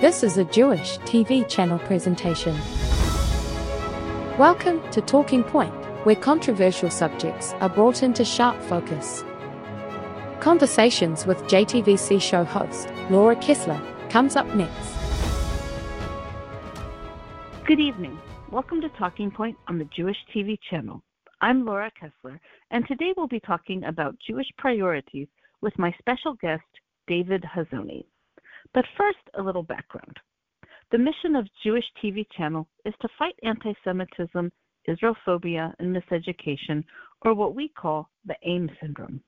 This is a Jewish TV channel presentation. Welcome to Talking Point, where controversial subjects are brought into sharp focus. Conversations with JTVC show host Laura Kessler comes up next. Good evening. Welcome to Talking Point on the Jewish TV channel. I'm Laura Kessler, and today we'll be talking about Jewish priorities with my special guest, David Hazony. But first, a little background. The mission of Jewish TV channel is to fight anti-Semitism, Israelophobia, and miseducation, or what we call the AIM syndrome.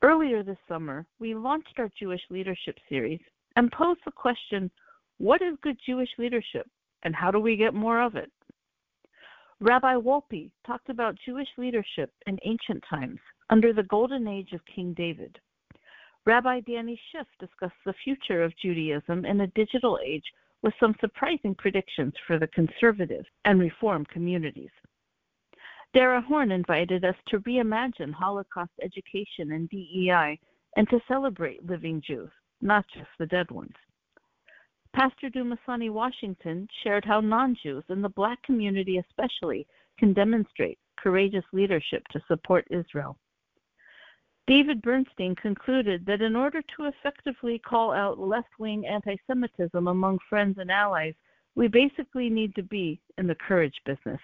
Earlier this summer, we launched our Jewish leadership series and posed the question, what is good Jewish leadership and how do we get more of it? Rabbi Wolpe talked about Jewish leadership in ancient times under the golden age of King David. Rabbi Danny Schiff discussed the future of Judaism in a digital age with some surprising predictions for the conservative and reform communities. Dara Horn invited us to reimagine Holocaust education and DEI and to celebrate living Jews, not just the dead ones. Pastor Dumisani Washington shared how non Jews, and the black community especially, can demonstrate courageous leadership to support Israel. David Bernstein concluded that in order to effectively call out left wing anti Semitism among friends and allies, we basically need to be in the courage business.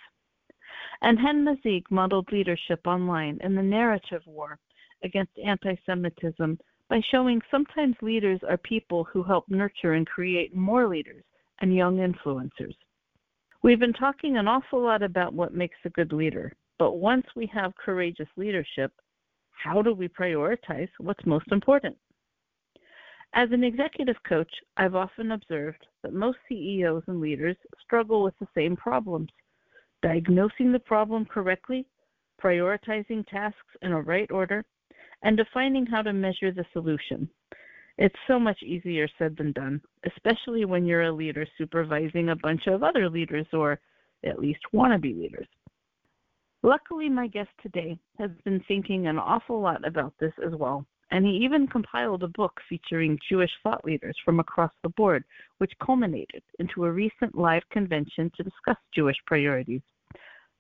And Hen Mazzig modeled leadership online in the narrative war against anti Semitism by showing sometimes leaders are people who help nurture and create more leaders and young influencers. We've been talking an awful lot about what makes a good leader, but once we have courageous leadership, how do we prioritize what's most important? As an executive coach, I've often observed that most CEOs and leaders struggle with the same problems diagnosing the problem correctly, prioritizing tasks in a right order, and defining how to measure the solution. It's so much easier said than done, especially when you're a leader supervising a bunch of other leaders or at least wannabe leaders. Luckily, my guest today has been thinking an awful lot about this as well, and he even compiled a book featuring Jewish thought leaders from across the board, which culminated into a recent live convention to discuss Jewish priorities.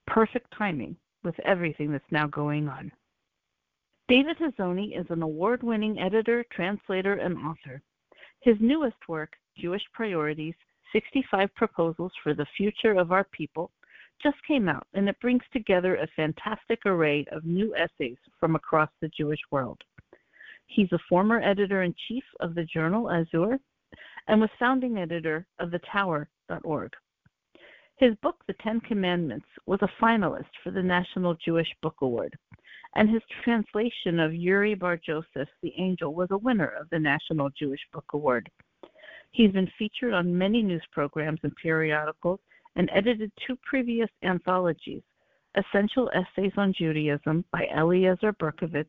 Perfect timing with everything that's now going on. David Hazony is an award winning editor, translator, and author. His newest work, Jewish Priorities 65 Proposals for the Future of Our People, just came out, and it brings together a fantastic array of new essays from across the Jewish world. He's a former editor in chief of the journal Azure and was founding editor of the Tower.org. His book, The Ten Commandments, was a finalist for the National Jewish Book Award, and his translation of Uri Bar Joseph, The Angel, was a winner of the National Jewish Book Award. He's been featured on many news programs and periodicals and edited two previous anthologies Essential Essays on Judaism by Eliezer Berkovits,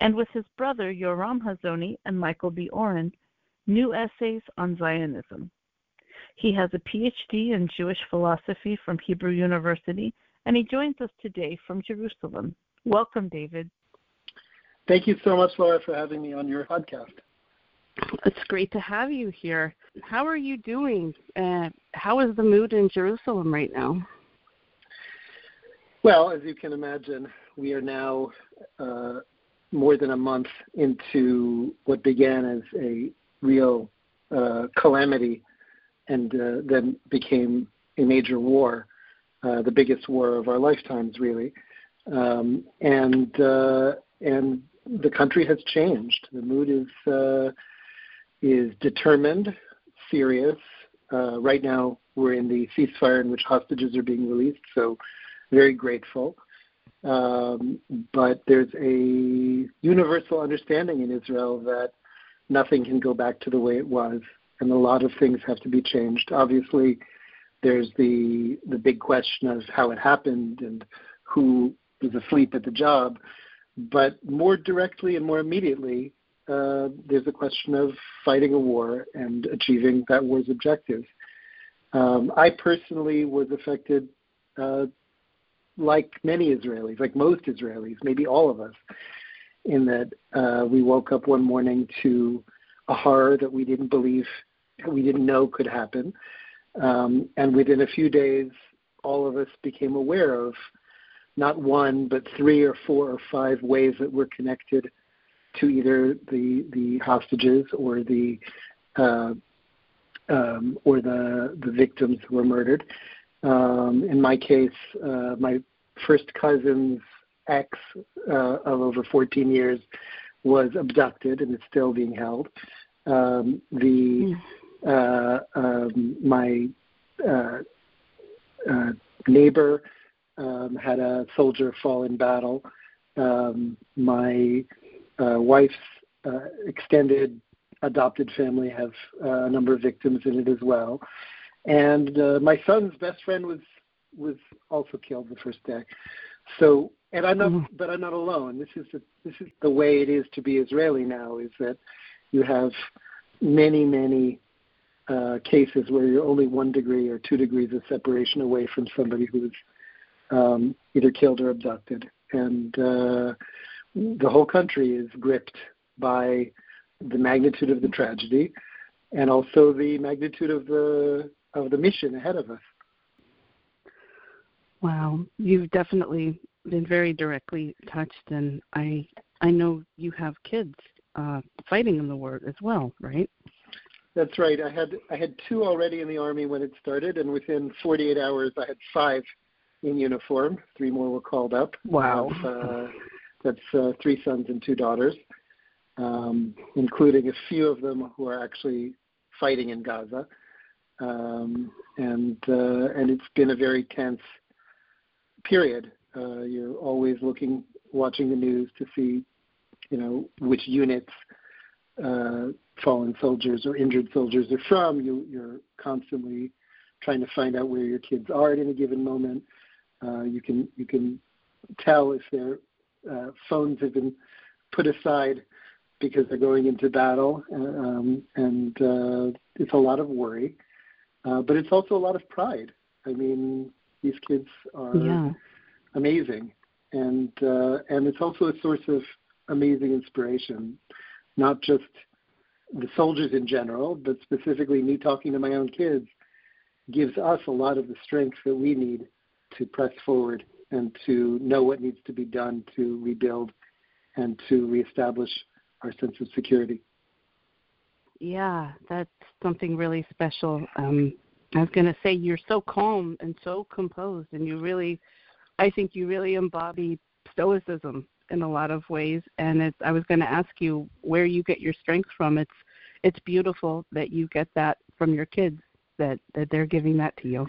and with his brother Yoram Hazony and Michael B. Oren, New Essays on Zionism. He has a PhD in Jewish philosophy from Hebrew University, and he joins us today from Jerusalem. Welcome, David. Thank you so much, Laura, for having me on your podcast. It's great to have you here. How are you doing? Uh, how is the mood in Jerusalem right now? Well, as you can imagine, we are now uh, more than a month into what began as a real uh, calamity and uh, then became a major war, uh, the biggest war of our lifetimes, really. Um, and uh, and the country has changed. The mood is is determined, serious. Uh, right now, we're in the ceasefire in which hostages are being released, so very grateful. Um, but there's a universal understanding in Israel that nothing can go back to the way it was, and a lot of things have to be changed. Obviously, there's the the big question of how it happened and who was asleep at the job. But more directly and more immediately, uh, there's a question of fighting a war and achieving that war's objectives. Um, I personally was affected, uh, like many Israelis, like most Israelis, maybe all of us, in that uh, we woke up one morning to a horror that we didn't believe we didn't know could happen. Um, and within a few days, all of us became aware of not one, but three or four or five ways that we're connected to either the the hostages or the uh, um, or the the victims who were murdered. Um, in my case, uh, my first cousin's ex uh, of over 14 years was abducted and is still being held. Um, the hmm. uh, um, my uh, uh, neighbor um, had a soldier fall in battle. Um, my wife's uh, extended adopted family have uh, a number of victims in it as well. And uh, my son's best friend was was also killed the first day. So, and I'm not, mm-hmm. but I'm not alone. This is the, this is the way it is to be Israeli now. Is that you have many, many uh, cases where you're only one degree or two degrees of separation away from somebody who's um, either killed or abducted, and uh, the whole country is gripped by the magnitude of the tragedy and also the magnitude of the of the mission ahead of us. Wow, you've definitely been very directly touched, and I I know you have kids uh, fighting in the war as well, right? That's right. I had I had two already in the army when it started, and within 48 hours, I had five in uniform. Three more were called up. Wow. Uh, that's uh, three sons and two daughters, um, including a few of them who are actually fighting in Gaza. Um, and uh, and it's been a very tense period. Uh, you're always looking, watching the news to see, you know, which units uh, fallen soldiers or injured soldiers are from. You, you're constantly trying to find out where your kids are at any given moment. Uh, you can you can tell if their uh, phones have been put aside because they're going into battle, um, and uh, it's a lot of worry, uh, but it's also a lot of pride. I mean, these kids are yeah. amazing, and uh, and it's also a source of amazing inspiration, not just the soldiers in general, but specifically me talking to my own kids gives us a lot of the strength that we need to press forward and to know what needs to be done to rebuild and to reestablish our sense of security. Yeah, that's something really special. Um, I was going to say you're so calm and so composed, and you really, I think you really embody stoicism in a lot of ways. And it's, I was going to ask you where you get your strength from. It's, it's beautiful that you get that from your kids. That that they're giving that to you.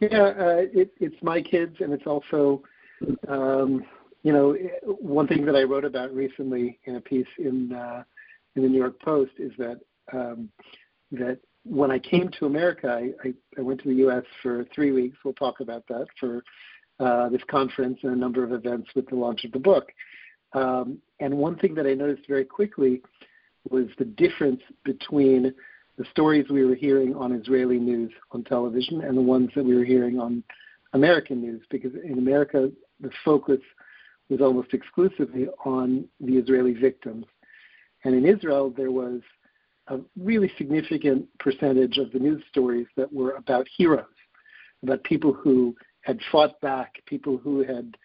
Yeah, uh, it, it's my kids, and it's also, um, you know, one thing that I wrote about recently in a piece in uh, in the New York Post is that um, that when I came to America, I, I, I went to the U.S. for three weeks. We'll talk about that for uh, this conference and a number of events with the launch of the book. Um, and one thing that I noticed very quickly was the difference between the stories we were hearing on Israeli news on television and the ones that we were hearing on American news, because in America, the focus was almost exclusively on the Israeli victims. And in Israel, there was a really significant percentage of the news stories that were about heroes, about people who had fought back, people who had,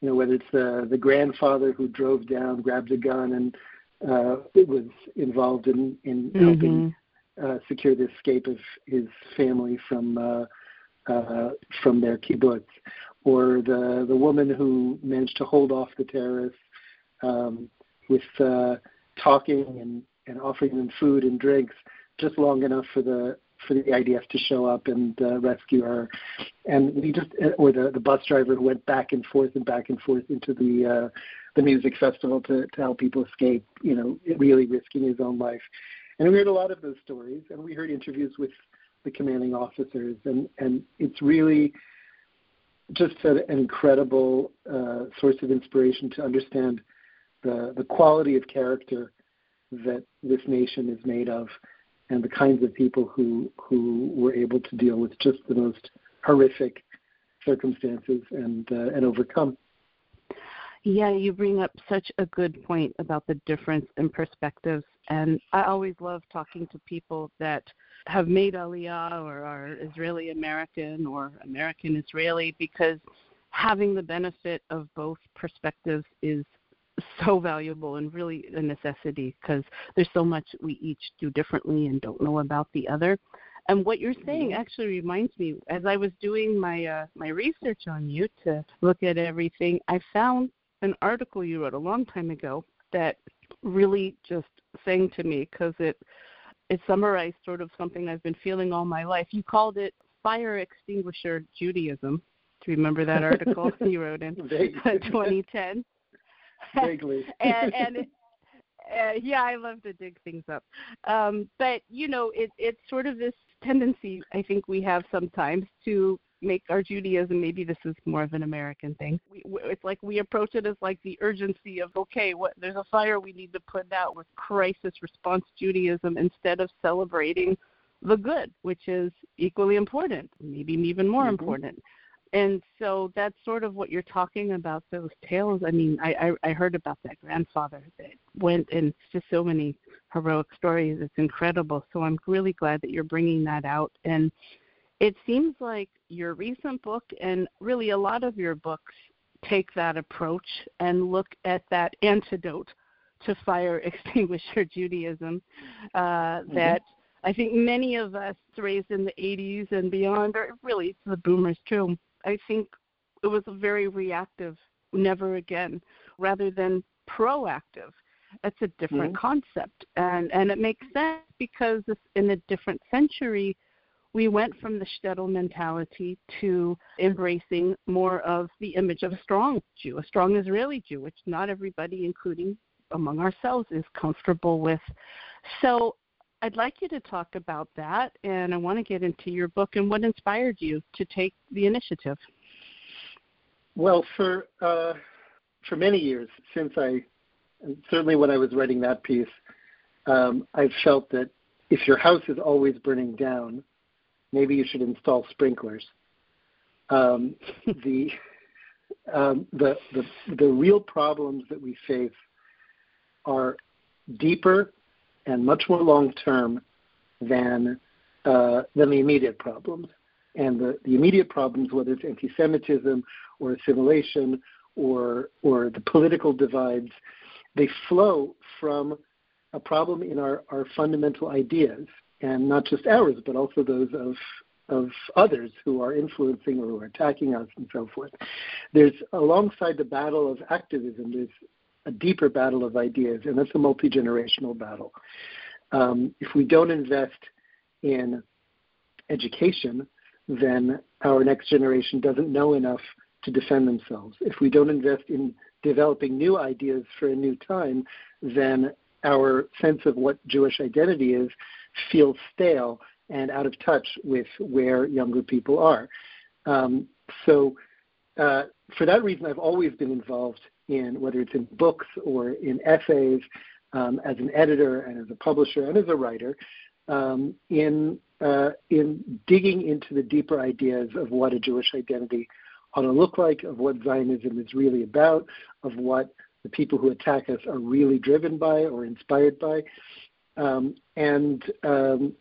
you know, whether it's the, the grandfather who drove down, grabbed a gun, and uh, was involved in, in mm-hmm. helping uh, secure the escape of his family from uh, uh, from their kibbutz, or the the woman who managed to hold off the terrorists um, with uh, talking and, and offering them food and drinks just long enough for the for the IDF to show up and uh, rescue her. And we just, or the, the bus driver who went back and forth and back and forth into the uh, the music festival to, to help people escape, you know, really risking his own life. And we heard a lot of those stories, and we heard interviews with the commanding officers, and, and it's really just an incredible uh, source of inspiration to understand the, the quality of character that this nation is made of and the kinds of people who, who were able to deal with just the most horrific circumstances and, uh, and overcome. Yeah, you bring up such a good point about the difference in perspectives. And I always love talking to people that have made Aliyah or are Israeli American or American Israeli because having the benefit of both perspectives is so valuable and really a necessity because there's so much we each do differently and don't know about the other. And what you're saying mm-hmm. actually reminds me as I was doing my uh, my research on you to look at everything, I found an article you wrote a long time ago that really just sang to me because it it summarized sort of something I've been feeling all my life. You called it fire extinguisher Judaism. Do you remember that article you wrote in 2010? Vaguely. and and it, uh, yeah, I love to dig things up. Um, but you know, it, it's sort of this tendency I think we have sometimes to make our Judaism. Maybe this is more of an American thing. We, it's like we approach it as like the urgency of okay, what there's a fire we need to put out with crisis response Judaism instead of celebrating the good, which is equally important, maybe even more mm-hmm. important and so that's sort of what you're talking about those tales i mean i i, I heard about that grandfather that went and just so many heroic stories it's incredible so i'm really glad that you're bringing that out and it seems like your recent book and really a lot of your books take that approach and look at that antidote to fire extinguisher judaism uh, mm-hmm. that I think many of us raised in the 80s and beyond, or really the boomers too, I think it was a very reactive, never again, rather than proactive. That's a different mm-hmm. concept, and and it makes sense because in a different century, we went from the shtetl mentality to embracing more of the image of a strong Jew, a strong Israeli Jew, which not everybody, including among ourselves, is comfortable with. So I'd like you to talk about that, and I want to get into your book and what inspired you to take the initiative. Well, for uh, for many years since I, certainly when I was writing that piece, um, I've felt that if your house is always burning down, maybe you should install sprinklers. Um, the, um, the the the real problems that we face are deeper and much more long term than uh, than the immediate problems. And the, the immediate problems, whether it's anti-Semitism or assimilation or or the political divides, they flow from a problem in our, our fundamental ideas, and not just ours, but also those of of others who are influencing or who are attacking us and so forth. There's alongside the battle of activism, there's a deeper battle of ideas, and that's a multi generational battle. Um, if we don't invest in education, then our next generation doesn't know enough to defend themselves. If we don't invest in developing new ideas for a new time, then our sense of what Jewish identity is feels stale and out of touch with where younger people are. Um, so, uh, for that reason, I've always been involved in whether it's in books or in essays, um, as an editor and as a publisher and as a writer, um, in uh, in digging into the deeper ideas of what a Jewish identity ought to look like, of what Zionism is really about, of what the people who attack us are really driven by or inspired by, um, and um,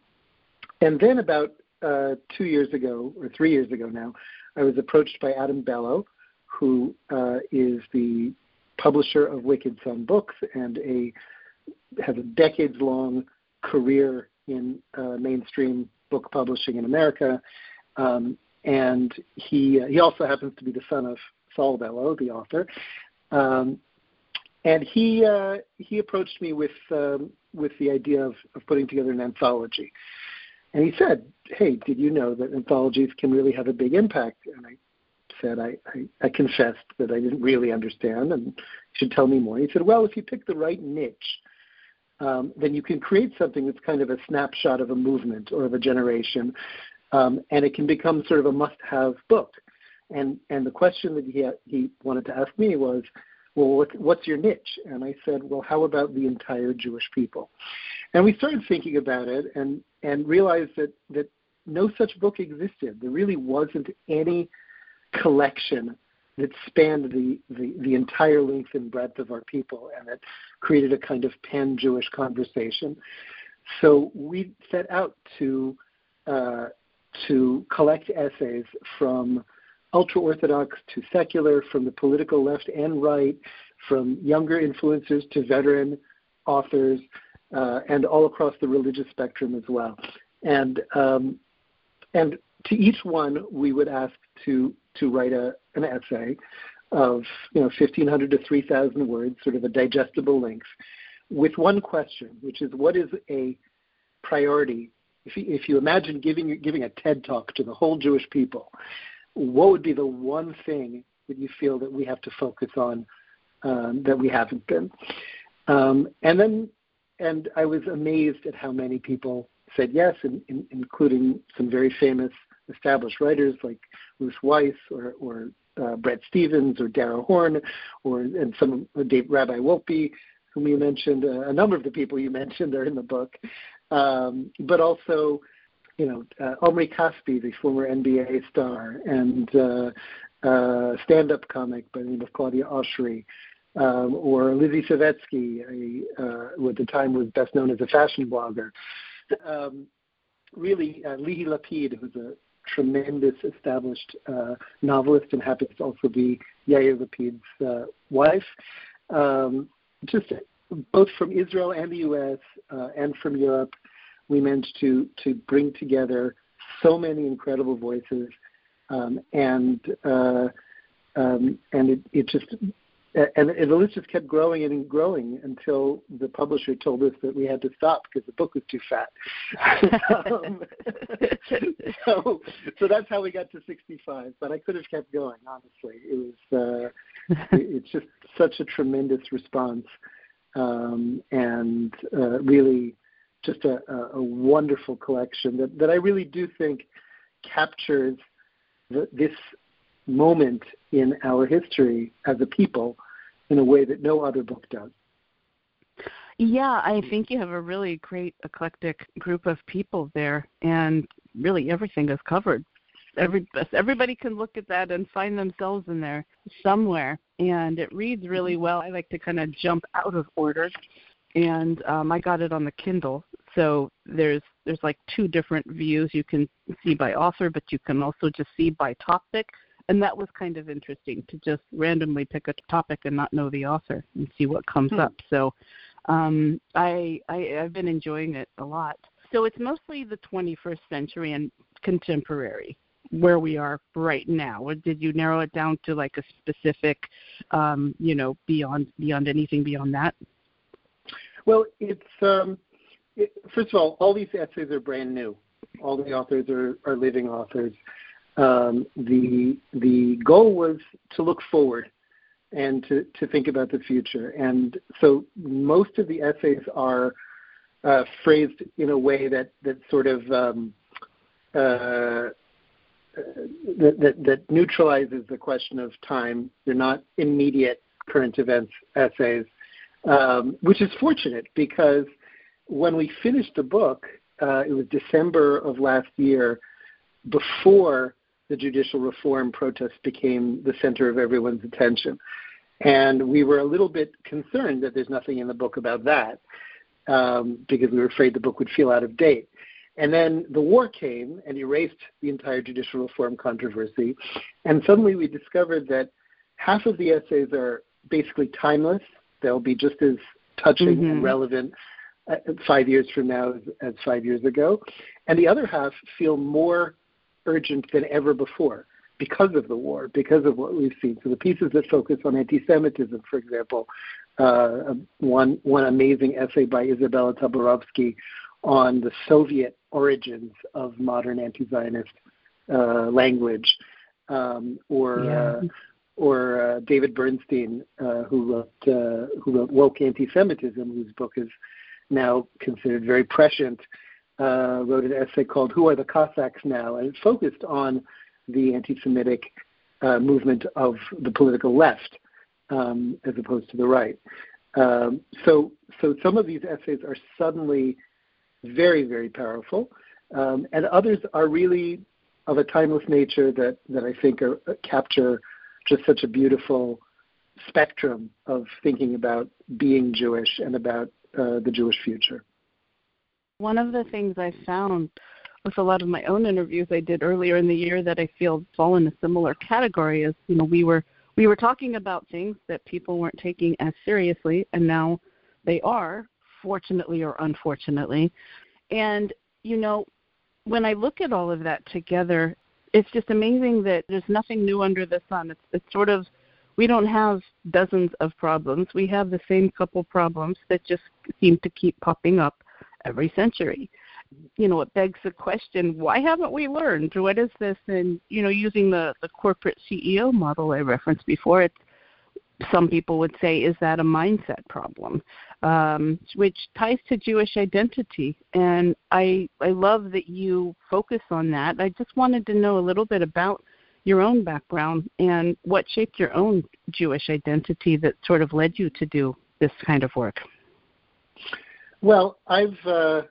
and then about uh, two years ago or three years ago now, I was approached by Adam Bellow, who uh, is the publisher of Wicked Son Books and a has a decades long career in uh, mainstream book publishing in America. Um, and he uh, he also happens to be the son of Saul Bellow, the author. Um, and he uh, he approached me with um, with the idea of, of putting together an anthology. And he said, "Hey, did you know that anthologies can really have a big impact?" And I said, I, I, I confessed that I didn't really understand and you should tell me more. He said, Well, if you pick the right niche, um, then you can create something that's kind of a snapshot of a movement or of a generation, um, and it can become sort of a must have book. And, and the question that he, he wanted to ask me was, well, what, what's your niche? And I said, well, how about the entire Jewish people? And we started thinking about it and, and realized that, that no such book existed. There really wasn't any collection that spanned the, the, the entire length and breadth of our people and that created a kind of pan Jewish conversation. So we set out to uh, to collect essays from ultra orthodox to secular, from the political left and right, from younger influencers to veteran authors, uh, and all across the religious spectrum as well. And um, and to each one, we would ask to to write a, an essay of you know 1,500 to 3,000 words, sort of a digestible length, with one question, which is what is a priority? If you, if you imagine giving giving a TED talk to the whole Jewish people, what would be the one thing that you feel that we have to focus on um, that we haven't been? Um, and then, and I was amazed at how many people said yes, in, in, including some very famous established writers like Ruth Wisse or, or uh, Bret Stephens or Dara Horn, or and some Dave, Rabbi Wolpe, whom you mentioned. Uh, a number of the people you mentioned are in the book, um, but also, you know, uh, Omri Caspi, the former NBA star, and uh, uh, stand-up comic by the name of Claudia Oshry. Um, or Lizzie Savetsky, a, uh, who at the time was best known as a fashion blogger. Um, really, uh, Lihi Lapid, who's a tremendous established uh, novelist and happens to also be Yair Lapid's uh, wife. Um, just both from Israel and the U.S. Uh, and from Europe, we managed to to bring together so many incredible voices, um, and uh, um, and it, it just and, and the list just kept growing and growing until the publisher told us that we had to stop because the book was too fat. um, so, so that's how we got to 65. But I could have kept going. Honestly, it was uh, it's just such a tremendous response, um, and uh, really just a, a, wonderful collection that, that I really do think captures the, this moment in our history as a people in a way that no other book does. Yeah, I think you have a really great eclectic group of people there, and really everything is covered. Every everybody can look at that and find themselves in there somewhere, and it reads really mm-hmm. well. I like to kind of jump out of order, and um, I got it on the Kindle, so there's there's like two different views you can see by author, but you can also just see by topic and that was kind of interesting to just randomly pick a topic and not know the author and see what comes hmm. up. So um, I, I I've been enjoying it a lot. So it's mostly the 21st century and contemporary where we are right now. Or did you narrow it down to like a specific, um, you know, beyond beyond anything beyond that? Well, it's um, it, first of all, all these essays are brand new. All the authors are, are living authors um, the the goal was to look forward and to, to think about the future. And so most of the essays are uh, phrased in a way that that sort of um, uh, that, that, that neutralizes the question of time. They're not immediate current events essays, um, which is fortunate because when we finished the book, uh, it was December of last year, before the judicial reform protests became the center of everyone's attention. And we were a little bit concerned that there's nothing in the book about that um, because we were afraid the book would feel out of date. And then the war came and erased the entire judicial reform controversy. And suddenly we discovered that half of the essays are basically timeless. They'll be just as touching mm-hmm. and relevant uh, five years from now as, as five years ago. And the other half feel more urgent than ever before because of the war, because of what we've seen. So the pieces that focus on anti-Semitism, for example, uh, one one amazing essay by Izabella Tabarovsky on the Soviet origins of modern anti-Zionist uh, language, um, or yeah. Or uh, David Bernstein, uh, who wrote uh, who wrote Woke Anti-Semitism, whose book is now considered very prescient uh, wrote an essay called "Who Are the Cossacks Now?" and it focused on the anti-Semitic uh, movement of the political left um, as opposed to the right. Um, so, so some of these essays are suddenly very, very powerful, um, and others are really of a timeless nature that that I think are, uh, capture just such a beautiful spectrum of thinking about being Jewish and about uh, the Jewish future. One of the things I found with a lot of my own interviews I did earlier in the year that I feel fall in a similar category is, you know, we were we were talking about things that people weren't taking as seriously and now they are, fortunately or unfortunately. And, you know, when I look at all of that together, it's just amazing that there's nothing new under the sun. It's it's sort of we don't have dozens of problems. We have the same couple problems that just seem to keep popping up every century. You know, it begs the question, why haven't we learned? What is this? And, you know, using the, the corporate CEO model I referenced before, it's some people would say, is that a mindset problem? Um, which ties to Jewish identity. And I, I love that you focus on that. I just wanted to know a little bit about your own background and what shaped your own Jewish identity that sort of led you to do this kind of work. Well, I've uh,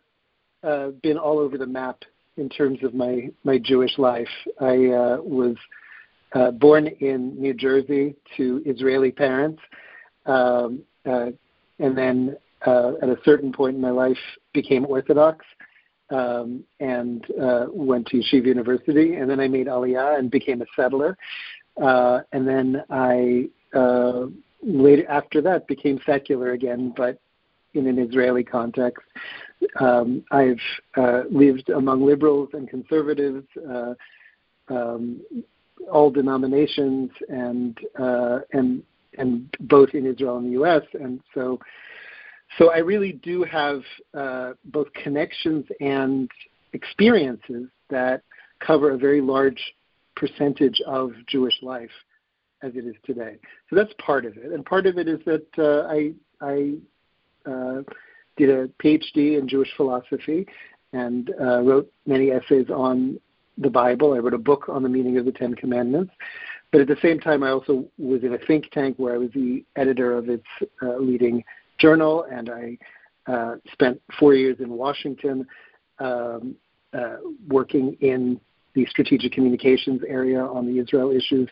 uh, been all over the map in terms of my my Jewish life. I uh, was uh, born in New Jersey to Israeli parents, um, uh, and then uh, at a certain point in my life became Orthodox um, and uh, went to Yeshiva University, and then I made Aliyah and became a settler, uh, and then I uh, later after that became secular again, but in an Israeli context. Um, I've uh, lived among liberals and conservatives, uh, um, all denominations, and uh, and and both in Israel and the U.S. And so so I really do have uh, both connections and experiences that cover a very large percentage of Jewish life as it is today. So that's part of it, and part of it is that uh, I I uh, did a PhD in Jewish philosophy and uh, wrote many essays on the Bible. I wrote a book on the meaning of the Ten Commandments. But at the same time, I also was in a think tank where I was the editor of its uh, leading Journal, and I uh, spent four years in Washington um, uh, working in the strategic communications area on the Israel issues.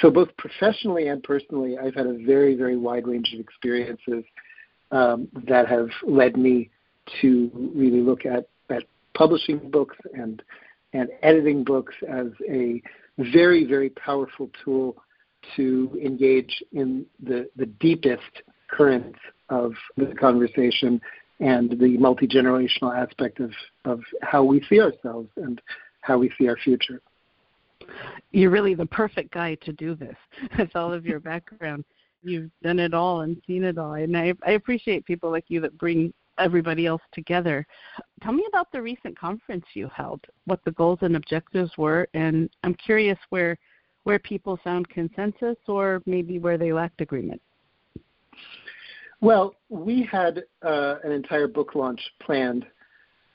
So, both professionally and personally, I've had a very, very wide range of experiences um, that have led me to really look at, at publishing books and and editing books as a very, very powerful tool to engage in the, the deepest currents of the conversation and the multi generational aspect of, of how we see ourselves and how we see our future. You're really the perfect guy to do this with all of your background. You've done it all and seen it all. And I, I appreciate people like you that bring everybody else together. Tell me about the recent conference you held, what the goals and objectives were, and I'm curious where where people found consensus or maybe where they lacked agreement. Well, we had uh, an entire book launch planned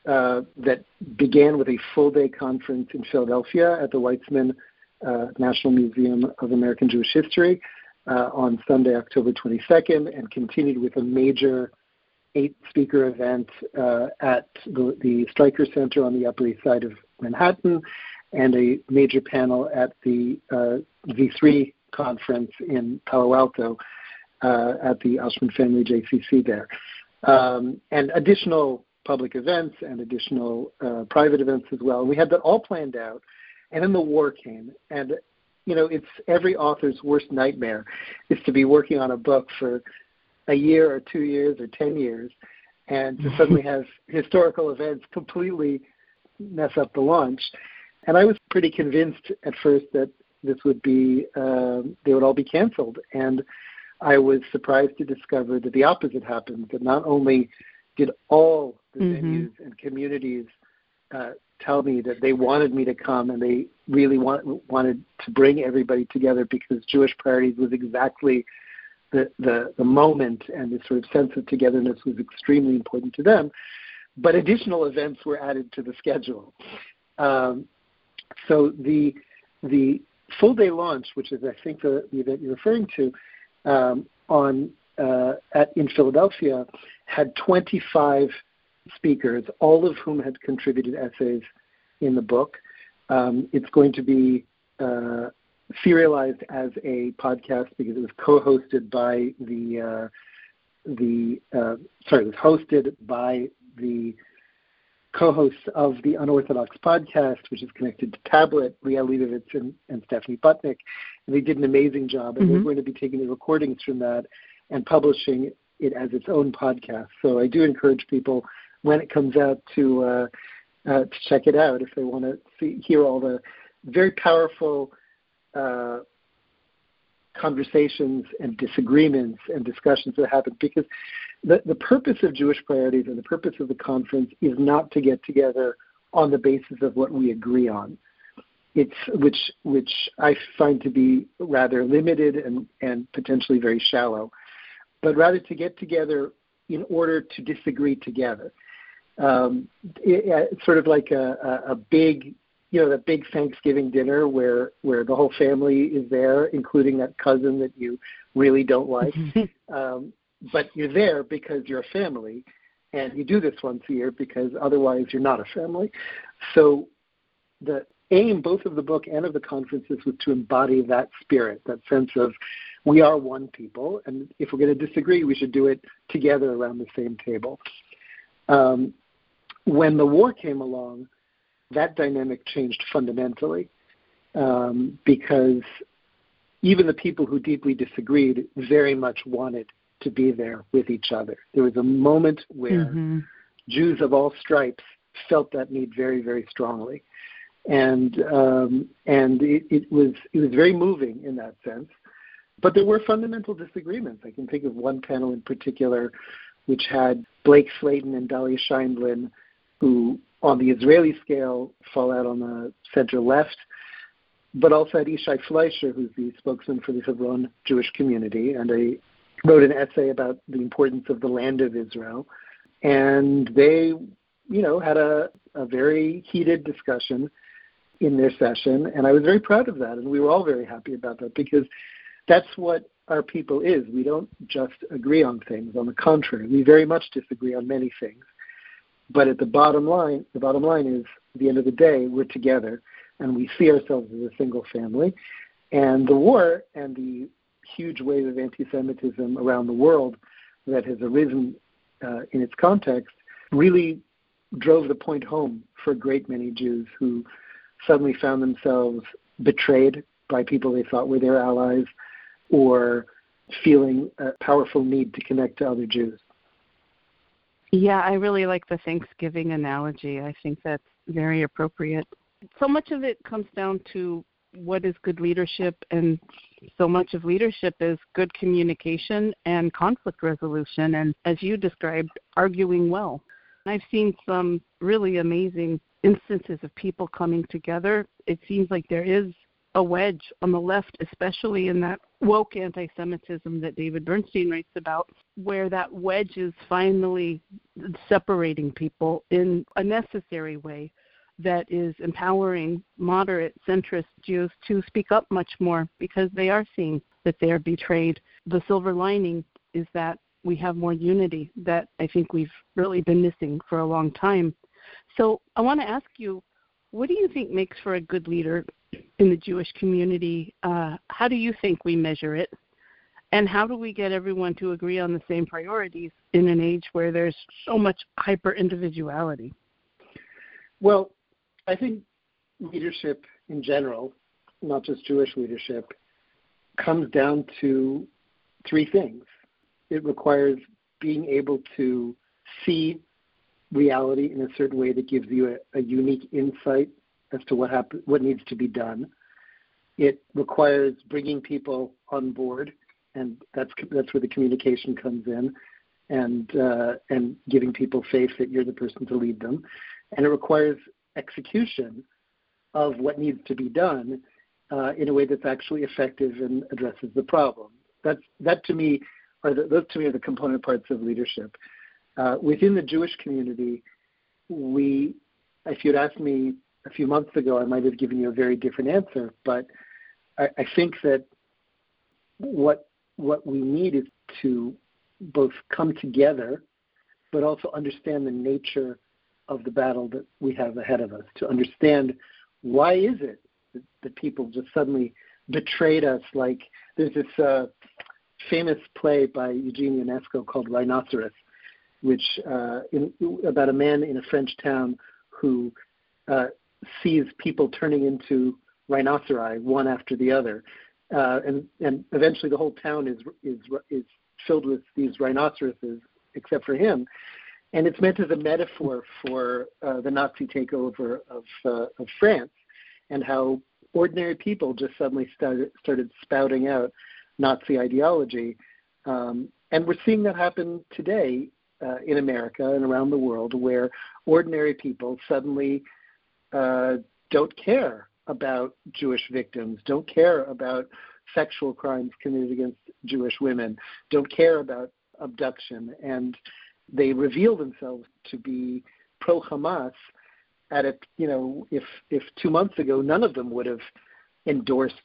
uh, that began with a full day conference in Philadelphia at the Weitzman uh, National Museum of American Jewish History uh, on Sunday, October 22nd, and continued with a major eight speaker event uh, at the, the Streicker Center on the Upper East Side of Manhattan and a major panel at the uh, Z3 conference in Palo Alto uh, at the Oshman Family JCC there. Um, and additional public events and additional uh, private events as well. We had that all planned out. And then the war came. And, you know, it's every author's worst nightmare is to be working on a book for a year or two years or 10 years and to suddenly have historical events completely mess up the launch. And I was pretty convinced at first that this would be, uh, they would all be canceled. And I was surprised to discover that the opposite happened. That not only did all the mm-hmm. venues and communities uh, tell me that they wanted me to come and they really want, wanted to bring everybody together because Jewish Priorities was exactly the, the, the moment and the sort of sense of togetherness was extremely important to them. But additional events were added to the schedule. Um, so the the full day launch, which is I think the, the event you're referring to, um, on uh, at in Philadelphia had 25 speakers, all of whom had contributed essays in the book. Um, it's going to be uh, serialized as a podcast because it was co-hosted by the uh, the uh, sorry, it was hosted by the co-hosts of the Unorthodox podcast, which is connected to Tablet, Liel Leibovitz and, and Stephanie Butnick, and they did an amazing job. And mm-hmm. they're going to be taking the recordings from that and publishing it as its own podcast. So I do encourage people when it comes out to uh, uh, to check it out if they want to see hear all the very powerful uh, conversations and disagreements and discussions that happen because the, the purpose of Jewish priorities and the purpose of the conference is not to get together on the basis of what we agree on. It's which which I find to be rather limited and, and potentially very shallow, but rather to get together in order to disagree together. Um, it, it's sort of like a, a, a big you know, the big Thanksgiving dinner where where the whole family is there, including that cousin that you really don't like. um, but you're there because you're a family, and you do this once a year because otherwise you're not a family. So the aim, both of the book and of the conferences, was to embody that spirit, that sense of we are one people, and if we're going to disagree, we should do it together around the same table. Um, when the war came along, that dynamic changed fundamentally um, because even the people who deeply disagreed very much wanted to be there with each other. There was a moment where mm-hmm. Jews of all stripes felt that need very, very strongly, and um, and it, it was it was very moving in that sense. But there were fundamental disagreements. I can think of one panel in particular, which had Blake Flayton and Dalia Scheindlin, who on the Israeli scale fall out on the center left, but also had Yishai Fleisher, who's the spokesman for the Hebron Jewish community, and I wrote an essay about the importance of the land of Israel. And they, you know, had a, a very heated discussion in their session, and I was very proud of that, and we were all very happy about that because that's what our people is. We don't just agree on things. On the contrary, we very much disagree on many things. But at the bottom line, the bottom line is, at the end of the day, we're together, and we see ourselves as a single family. And the war and the huge wave of anti-Semitism around the world that has arisen uh, in its context really drove the point home for a great many Jews who suddenly found themselves betrayed by people they thought were their allies or feeling a powerful need to connect to other Jews. Yeah, I really like the Thanksgiving analogy. I think that's very appropriate. So much of it comes down to what is good leadership, and so much of leadership is good communication and conflict resolution, and as you described, arguing well. I've seen some really amazing instances of people coming together. It seems like there is a wedge on the left, especially in that woke anti Semitism that David Bernstein writes about, where that wedge is finally separating people in a necessary way that is empowering moderate centrist Jews to speak up much more because they are seeing that they are betrayed. The silver lining is that we have more unity that I think we've really been missing for a long time. So I want to ask you, what do you think makes for a good leader in the Jewish community. Uh, how do you think we measure it? And how do we get everyone to agree on the same priorities in an age where there's so much hyper individuality? Well, I think leadership in general, not just Jewish leadership, comes down to three things. It requires being able to see reality in a certain way that gives you a, a unique insight as to what happen, what needs to be done. It requires bringing people on board, and that's that's where the communication comes in, and uh, and giving people faith that you're the person to lead them, and it requires execution of what needs to be done uh, in a way that's actually effective and addresses the problem. That's that to me are the, those to me are the component parts of leadership. Uh, within the Jewish community, we, if you'd asked me a few months ago, I might have given you a very different answer. But I, I think that what what we need is to both come together, but also understand the nature of the battle that we have ahead of us. To understand why is it that, that people just suddenly betrayed us. Like there's this uh, famous play by Eugene Ionesco called Rhinoceros, which uh, in, about a man in a French town who uh, sees people turning into rhinoceri one after the other, uh, and and eventually the whole town is is is filled with these rhinoceroses, except for him. And it's meant as a metaphor for uh, the Nazi takeover of uh, of France, and how ordinary people just suddenly started started spouting out Nazi ideology. Um, and we're seeing that happen today uh, in America and around the world, where ordinary people suddenly uh, don't care about Jewish victims, don't care about sexual crimes committed against Jewish women, don't care about abduction, and they reveal themselves to be pro Hamas. At it, you know, if if two months ago none of them would have endorsed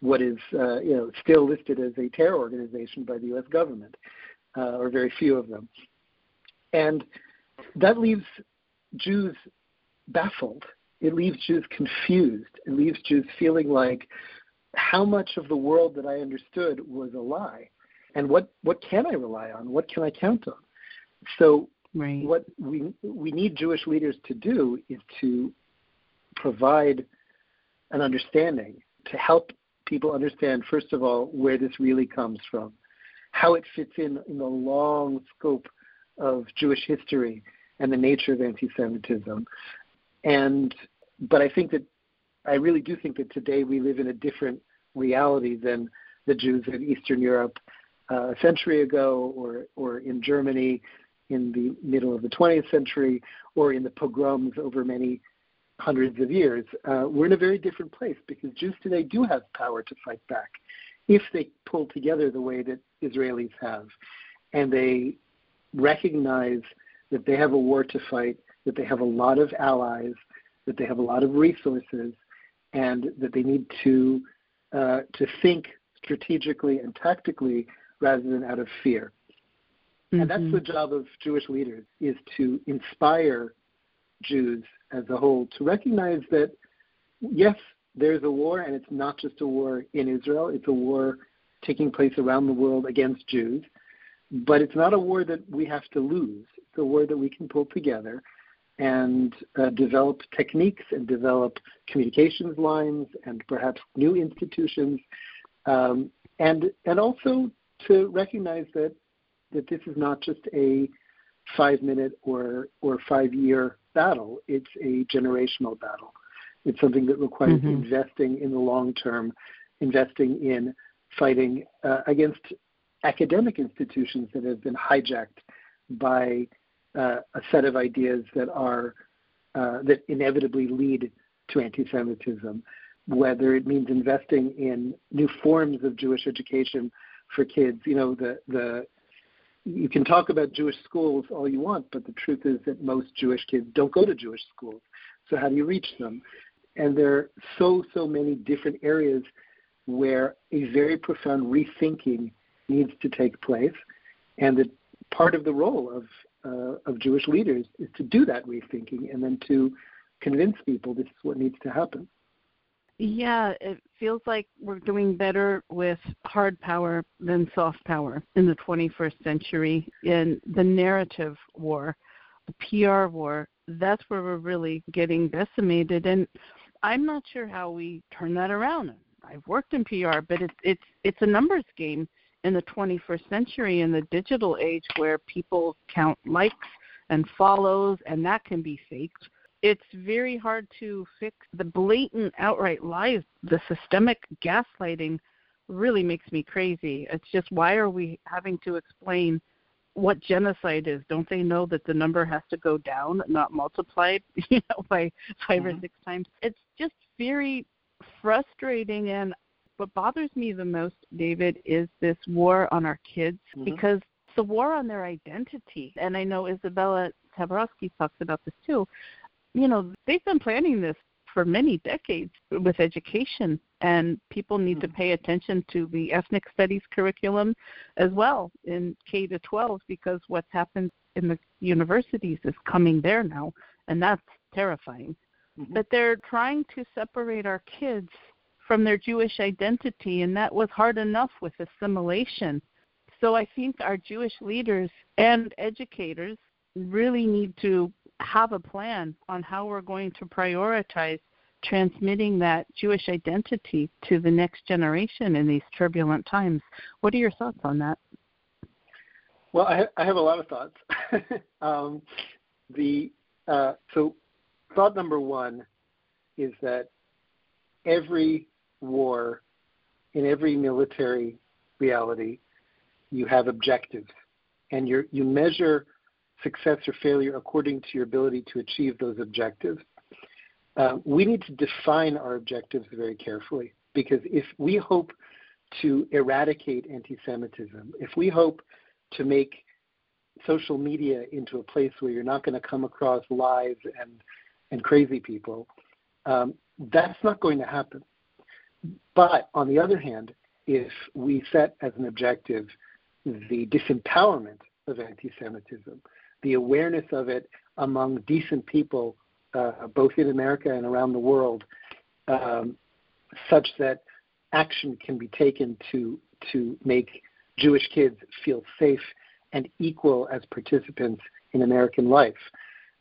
what is, uh, you know, still listed as a terror organization by the U.S. government, uh, or very few of them, and that leaves Jews baffled it leaves Jews confused. It leaves Jews feeling like how much of the world that I understood was a lie, and what what can I rely on? What can I count on? So right. what we we need Jewish leaders to do is to provide an understanding to help people understand first of all where this really comes from, how it fits in in the long scope of Jewish history and the nature of anti-Semitism, and but I think that I really do think that today we live in a different reality than the Jews in Eastern Europe uh, a century ago, or or in Germany in the middle of the 20th century, or in the pogroms over many hundreds of years. Uh, we're in a very different place because Jews today do have power to fight back if they pull together the way that Israelis have, and they recognize that they have a war to fight, that they have a lot of allies, that they have a lot of resources, and that they need to uh, to think strategically and tactically rather than out of fear. Mm-hmm. And that's mm-hmm. the job of Jewish leaders is to inspire Jews as a whole to recognize that yes, there's a war and it's not just a war in Israel, it's a war taking place around the world against Jews. But it's not a war that we have to lose. It's a war that we can pull together and uh, develop techniques and develop communications lines and perhaps new institutions, um, and and also to recognize that that this is not just a five minute or or five year battle. It's a generational battle. It's something that requires mm-hmm. investing in the long term, investing in fighting uh, against academic institutions that have been hijacked by uh, a set of ideas that are uh, that inevitably lead to anti-Semitism, whether it means investing in new forms of Jewish education for kids. You know, the the you can talk about Jewish schools all you want, but the truth is that most Jewish kids don't go to Jewish schools. So how do you reach them? And there are so so many different areas where a very profound rethinking needs to take place, and that part of the role of uh, of Jewish leaders is to do that rethinking and then to convince people this is what needs to happen. Yeah, it feels like we're doing better with hard power than soft power in the 21st century. In the narrative war, the PR war, that's where we're really getting decimated. And I'm not sure how we turn that around. I've worked in PR, but it's it's it's a numbers game in the 21st century in the digital age where people count likes and follows and that can be faked. It's very hard to fix the blatant outright lies. The systemic gaslighting really makes me crazy. It's just why are we having to explain what genocide is? Don't they know that the number has to go down not multiplied you know by 5 mm-hmm. or six times? It's just very frustrating and what bothers me the most, David, is this war on our kids mm-hmm. because it's a war on their identity. And I know Izabella Tabarovsky talks about this too. You know, they've been planning this for many decades with education, and people need mm-hmm. to pay attention to the ethnic studies curriculum as well in K to 12 because what's happened in the universities is coming there now, and that's terrifying. Mm-hmm. But they're trying to separate our kids from their Jewish identity, and that was hard enough with assimilation. So I think our Jewish leaders and educators really need to have a plan on how we're going to prioritize transmitting that Jewish identity to the next generation in these turbulent times. What are your thoughts on that? Well, I, I have a lot of thoughts. um, the uh, so thought number one is that every war, in every military reality, you have objectives, and you you measure success or failure according to your ability to achieve those objectives. Uh, we need to define our objectives very carefully because if we hope to eradicate anti Semitism, if we hope to make social media into a place where you're not going to come across lies and, and crazy people, um, that's not going to happen. But on the other hand, if we set as an objective the disempowerment of anti Semitism, the awareness of it among decent people, uh, both in America and around the world, um, such that action can be taken to to make Jewish kids feel safe and equal as participants in American life.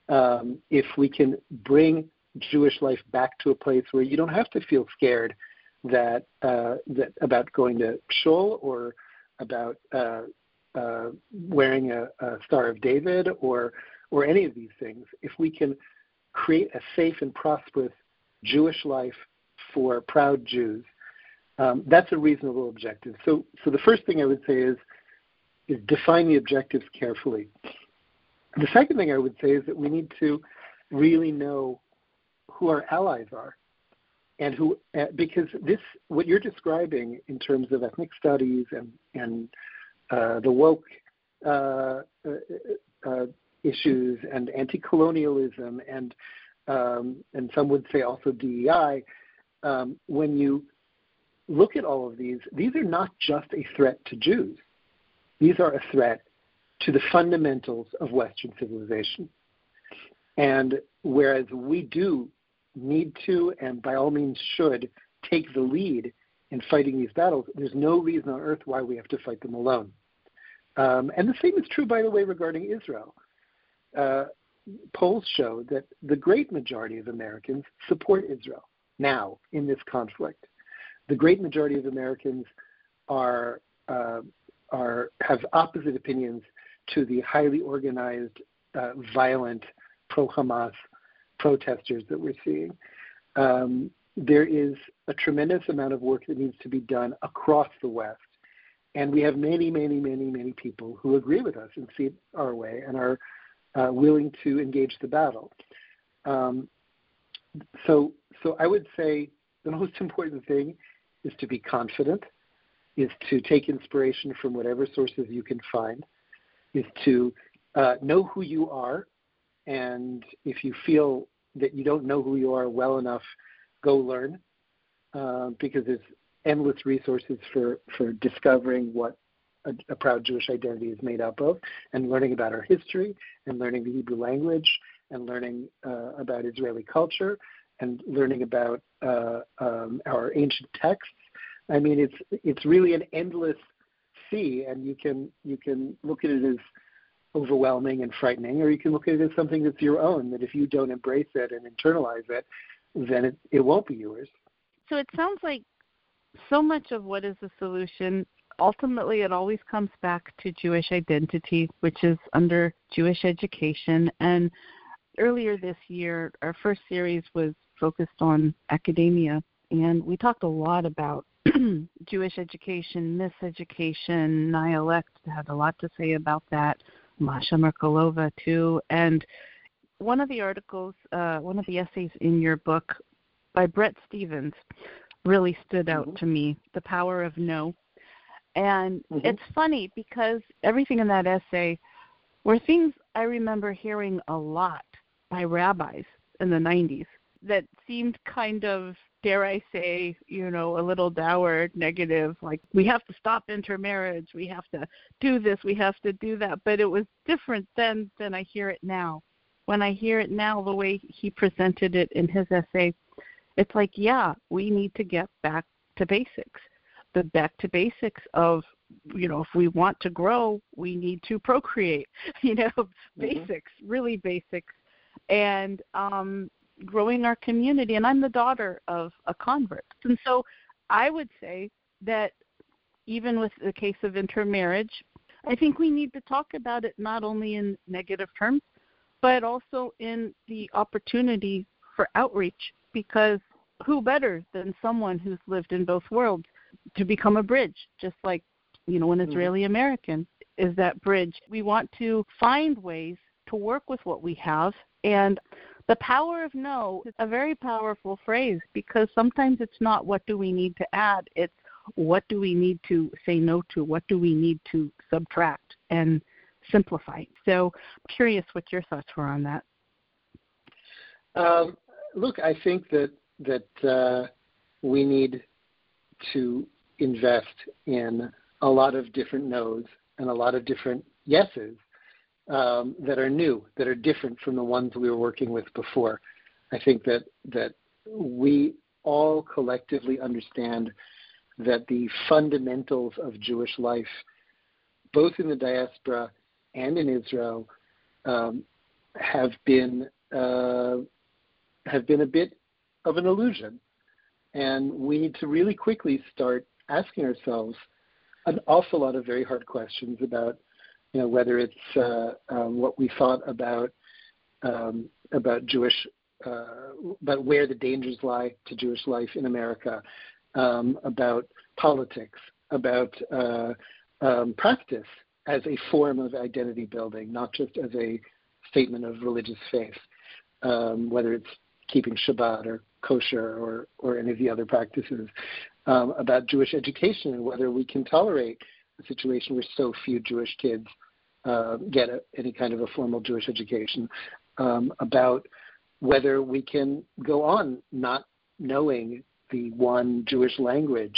Um, if we can bring Jewish life back to a place where you don't have to feel scared that uh, that about going to shul or about uh, uh, wearing a, a, Star of David or or any of these things, if we can create a safe and prosperous Jewish life for proud Jews, um, that's a reasonable objective. So, so the first thing I would say is is define the objectives carefully. The second thing I would say is that we need to really know who our allies are and who uh, because this what you're describing in terms of ethnic studies and and uh, the woke uh, uh, uh issues and anti-colonialism and um, and some would say also DEI. Um, when you look at all of these, these are not just a threat to Jews. These are a threat to the fundamentals of Western civilization. And whereas we do need to, and by all means should, take the lead in fighting these battles, there's no reason on earth why we have to fight them alone. Um, and the same is true, by the way, regarding Israel. Uh, polls show that the great majority of Americans support Israel now in this conflict. The great majority of Americans are uh, are have opposite opinions to the highly organized, uh, violent pro-Hamas protesters that we're seeing. Um, there is a tremendous amount of work that needs to be done across the West. And we have many, many, many, many people who agree with us and see it our way and are uh, willing to engage the battle. Um, so, so I would say the most important thing is to be confident, is to take inspiration from whatever sources you can find, is to uh, know who you are, and if you feel that you don't know who you are well enough, go learn, uh, because there's endless resources for, for discovering what a, a, proud Jewish identity is made up of, and learning about our history, and learning the Hebrew language, and learning uh, about Israeli culture, and learning about uh, um, our ancient texts. I mean, it's it's really an endless sea, and you can you can look at it as overwhelming and frightening, or you can look at it as something that's your own. That if you don't embrace it and internalize it, then it, it won't be yours. So it sounds like so much of what is the solution ultimately it always comes back to Jewish identity, which is under Jewish education. And earlier this year, our first series was focused on academia, and we talked a lot about Jewish education, miseducation. Nayalek had a lot to say about that. Masha Merkulova too, and one of the articles, uh, one of the essays in your book by Bret Stephens really stood out mm-hmm. to me. The power of no, and mm-hmm. it's funny because everything in that essay were things I remember hearing a lot by rabbis in the 90s that seemed kind of dare I say, you know, a little dour, negative, like we have to stop intermarriage, we have to do this, we have to do that. But it was different then than I hear it now. When I hear it now, the way he presented it in his essay, it's like, yeah, we need to get back to basics. The back to basics of, you know, if we want to grow, we need to procreate, you know, mm-hmm. basics, really basics. And um, growing our community. And I'm the daughter of a convert. And so I would say that even with the case of intermarriage, I think we need to talk about it not only in negative terms, but also in the opportunity for outreach because who better than someone who's lived in both worlds to become a bridge, just like, you know, an mm-hmm. Israeli American is that bridge. We want to find ways to work with what we have. And the power of no is a very powerful phrase because sometimes it's not what do we need to add, it's what do we need to say no to, what do we need to subtract and simplify. So I'm curious what your thoughts were on that. Um, look, I think that that uh, we need to invest in a lot of different no's and a lot of different yeses um, that are new, that are different from the ones we were working with before. I think that that we all collectively understand that the fundamentals of Jewish life, both in the diaspora and in Israel, um, have been uh, have been a bit of an illusion, and we need to really quickly start asking ourselves an awful lot of very hard questions about you know, whether it's uh, um, what we thought about um, about Jewish, uh, about where the dangers lie to Jewish life in America, um, about politics, about uh, um, practice as a form of identity building, not just as a statement of religious faith, um, whether it's keeping Shabbat or kosher or, or any of the other practices, um, about Jewish education and whether we can tolerate a situation where so few Jewish kids uh, get a, any kind of a formal Jewish education, um, about whether we can go on not knowing the one Jewish language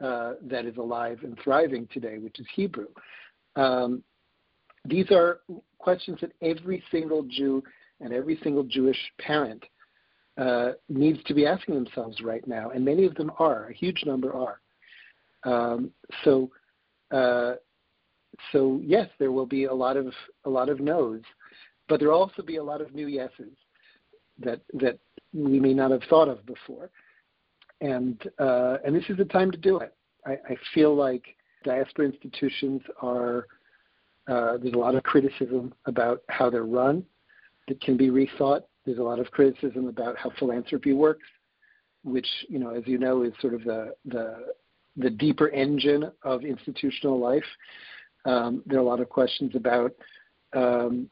uh, that is alive and thriving today, which is Hebrew. Um, these are questions that every single Jew and every single Jewish parent uh, needs to be asking themselves right now, and many of them are. A huge number are. Um, so, uh, so yes, there will be a lot of a lot of no's, but there will also be a lot of new yeses that that we may not have thought of before, and uh, and this is the time to do it. I, I feel like diaspora institutions are uh, there's a lot of criticism about how they're run that can be rethought. There's a lot of criticism about how philanthropy works, which you know, as you know, is sort of the the the deeper engine of institutional life. Um, there are a lot of questions about um,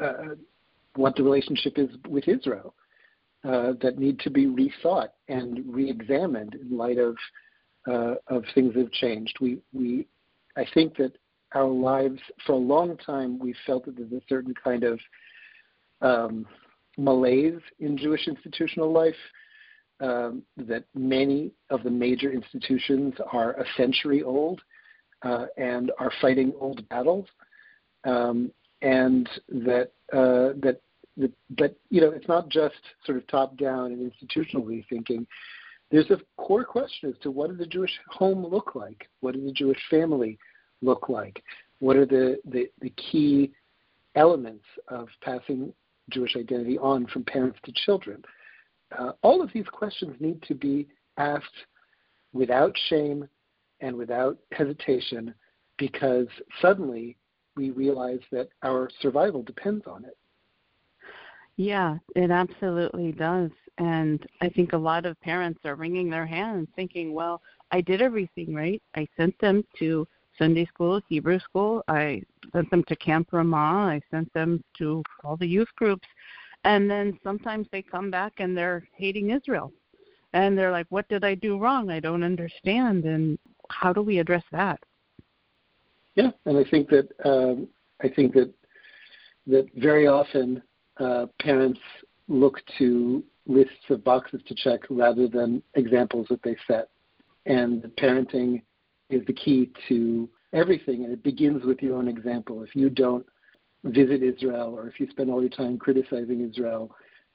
uh, what the relationship is with Israel uh, that need to be rethought and re-examined in light of uh, of things that have changed. We we I think that our lives for a long time we felt that there's a certain kind of um, malaise in Jewish institutional life. Um, that many of the major institutions are a century old uh, and are fighting old battles, um, and that uh, that that you know it's not just sort of top down and institutional rethinking. There's a core question as to what does the Jewish home look like? What does the Jewish family look like? What are the, the, the key elements of passing Jewish identity on from parents to children? Uh, all of these questions need to be asked without shame and without hesitation because suddenly we realize that our survival depends on it. Yeah, it absolutely does. And I think a lot of parents are wringing their hands thinking, well, I did everything right. I sent them to Sunday school, Hebrew school. I sent them to Camp Ramah. I sent them to all the youth groups. And then sometimes they come back and they're hating Israel. And they're like, what did I do wrong? I don't understand. And how do we address that? Yeah, and I think that um, I think that that very often uh, parents look to lists of boxes to check rather than examples that they set. And parenting is the key to everything, and it begins with your own example. If you don't visit Israel or if you spend all your time criticizing Israel,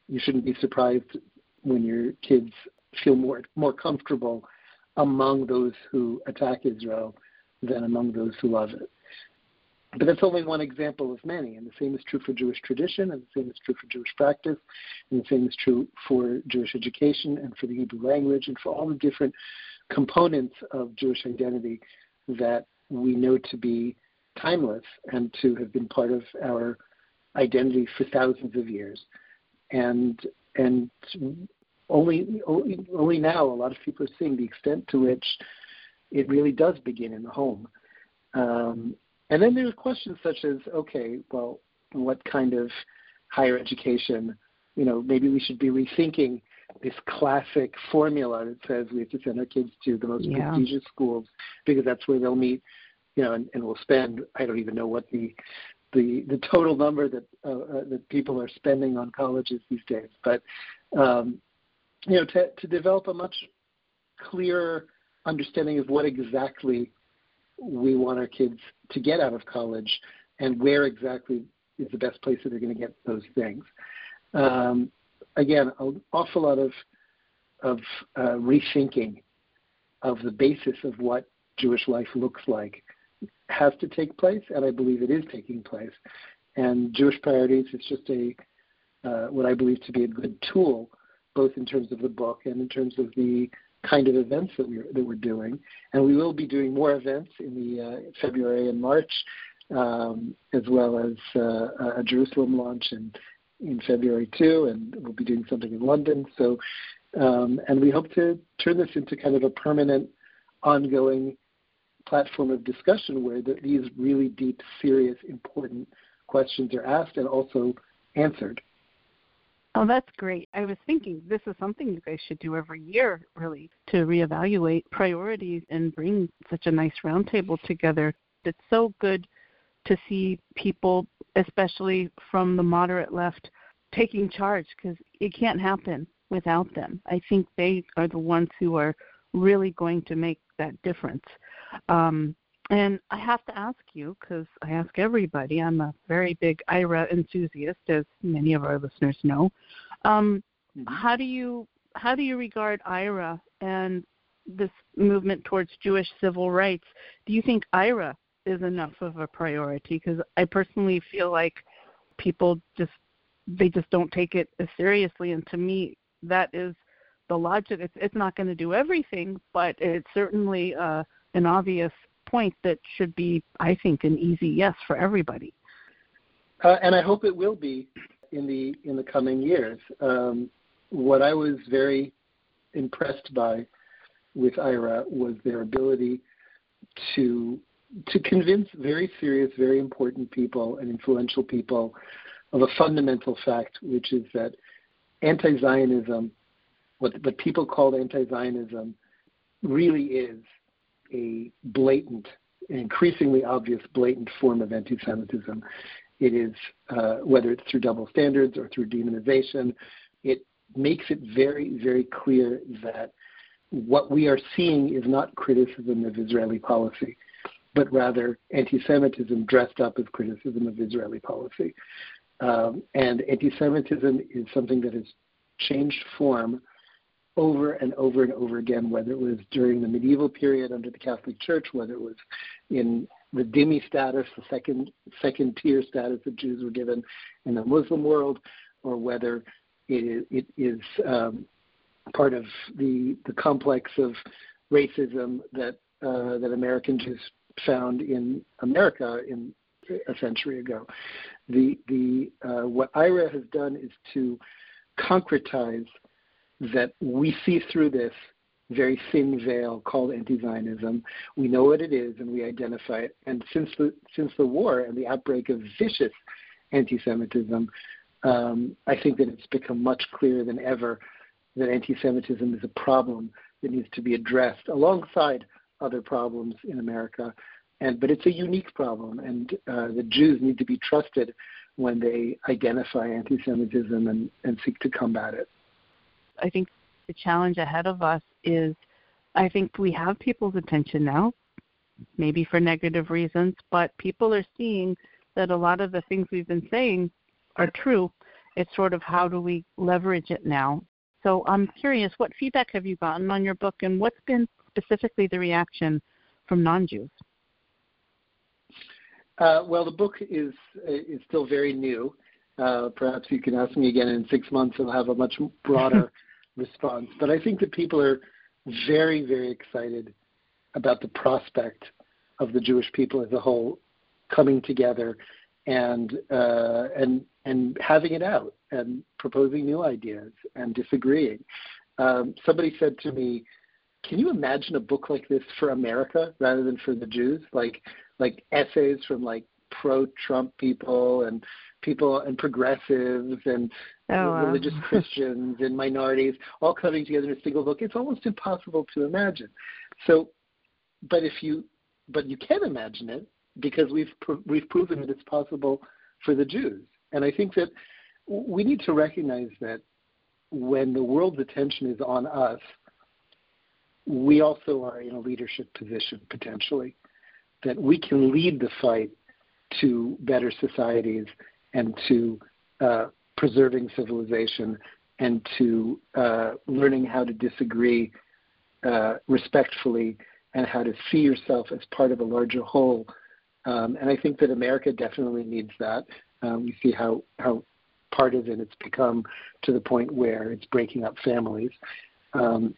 you shouldn't be surprised when your kids feel more more comfortable among those who attack Israel than among those who love it. But that's only one example of many, and the same is true for Jewish tradition, and the same is true for Jewish practice, and the same is true for Jewish education and for the Hebrew language and for all the different components of Jewish identity that we know to be timeless and to have been part of our identity for thousands of years. And and only, only only now a lot of people are seeing the extent to which it really does begin in the home. Um, and then there's questions such as, okay, well, what kind of higher education? You know, maybe we should be rethinking this classic formula that says we have to send our kids to the most yeah. prestigious schools because that's where they'll meet, you know, and, and we'll spend. I don't even know what the the the total number that uh, uh, that people are spending on colleges these days, but um, you know, to, to develop a much clearer understanding of what exactly we want our kids to get out of college and where exactly is the best place that they're going to get those things. Um, again, an awful lot of of uh, rethinking of the basis of what Jewish life looks like has to take place, and I believe it is taking place. And Jewish priorities is just a uh, what I believe to be a good tool both in terms of the book and in terms of the kind of events that we're that we're doing. And we will be doing more events in the uh, February and March, um, as well as uh, a Jerusalem launch in in February too, and we'll be doing something in London. So, um, and we hope to turn this into kind of a permanent, ongoing platform of discussion where the, these really deep, serious, important questions are asked and also answered. Oh, that's great. I was thinking this is something you guys should do every year, really, to reevaluate priorities and bring such a nice roundtable together. It's so good to see people, especially from the moderate left, taking charge because it can't happen without them. I think they are the ones who are really going to make that difference. Um, and I have to ask you, because I ask everybody, I'm a very big IHRA enthusiast, as many of our listeners know. Um, mm-hmm. How do you how do you regard IHRA and this movement towards Jewish civil rights? Do you think IHRA is enough of a priority? Because I personally feel like people just they just don't take it as seriously, and to me, that is the logic. It's it's not going to do everything, but it's certainly uh, an obvious point that should be, I think, an easy yes for everybody. Uh, and I hope it will be in the in the coming years. Um, what I was very impressed by with IHRA was their ability to to convince very serious, very important people and influential people of a fundamental fact, which is that anti-Zionism, what what people call anti-Zionism, really is a blatant, increasingly obvious, blatant form of anti Semitism. It is, uh, whether it's through double standards or through demonization, it makes it very, very clear that what we are seeing is not criticism of Israeli policy, but rather anti Semitism dressed up as criticism of Israeli policy. Um, and anti Semitism is something that has changed form over and over and over again, whether it was during the medieval period under the Catholic Church, whether it was in the dhimmi status, the second second tier status that Jews were given in the Muslim world, or whether it, it is um, part of the the complex of racism that uh, that American Jews found in America in a century ago. The the uh, what IHRA has done is to concretize that we see through this very thin veil called anti-Zionism. We know what it is and we identify it. And since the since the war and the outbreak of vicious anti-Semitism, um, I think that it's become much clearer than ever that anti-Semitism is a problem that needs to be addressed alongside other problems in America. And but it's a unique problem, and uh, the Jews need to be trusted when they identify anti-Semitism and, and seek to combat it. I think the challenge ahead of us is I think we have people's attention now, maybe for negative reasons, but people are seeing that a lot of the things we've been saying are true. It's sort of how do we leverage it now? So I'm curious, what feedback have you gotten on your book, and what's been specifically the reaction from non-Jews? Uh, well, the book is is still very new. Uh, perhaps you can ask me again in six months, and I'll have a much broader response. But I think that people are very, very excited about the prospect of the Jewish people as a whole coming together and uh, and and having it out and proposing new ideas and disagreeing. Um, somebody said to me, "Can you imagine a book like this for America rather than for the Jews? Like like essays from like pro-Trump people and people and progressives and oh, wow. religious Christians and minorities all coming together in a single book. It's almost impossible to imagine. So, but if you but you can imagine it because we've we've proven that it's possible for the Jews. And I think that we need to recognize that when the world's attention is on us, we also are in a leadership position potentially. That we can lead the fight to better societies and to uh, preserving civilization and to uh, learning how to disagree uh, respectfully and how to see yourself as part of a larger whole. Um, and I think that America definitely needs that. Um, we see how, how partisan it's become to the point where it's breaking up families. Um,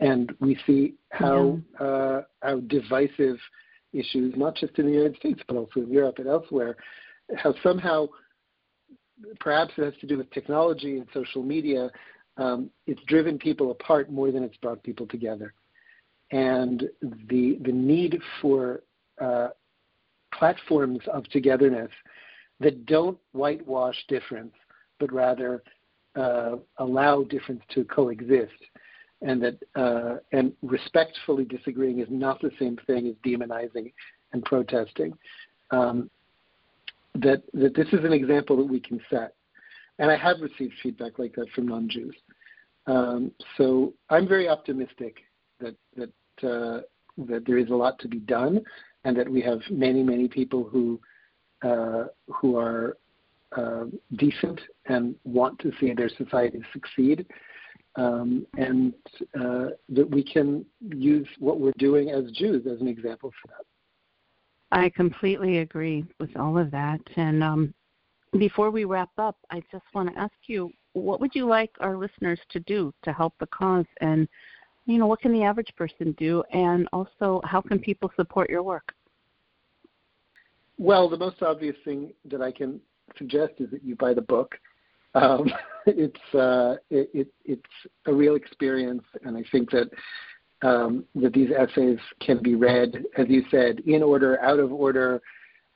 and we see how, yeah. uh, how divisive issues, not just in the United States, but also in Europe and elsewhere, how somehow, perhaps it has to do with technology and social media, um, it's driven people apart more than it's brought people together. And the, the need for uh, platforms of togetherness that don't whitewash difference, but rather uh, allow difference to coexist and that uh, and respectfully disagreeing is not the same thing as demonizing and protesting. Um, that that this is an example that we can set, and I have received feedback like that from non-Jews. Um, so I'm very optimistic that that uh, that there is a lot to be done, and that we have many many people who uh, who are uh, decent and want to see their society succeed um, and uh, that we can use what we're doing as Jews as an example for that. I completely agree with all of that. And um, before we wrap up, I just want to ask you, what would you like our listeners to do to help the cause? And, you know, what can the average person do? And also, how can people support your work? Well, the most obvious thing that I can suggest is that you buy the book. Um, it's uh, it, it, it's a real experience, and I think that um, that these essays can be read, as you said, in order, out of order.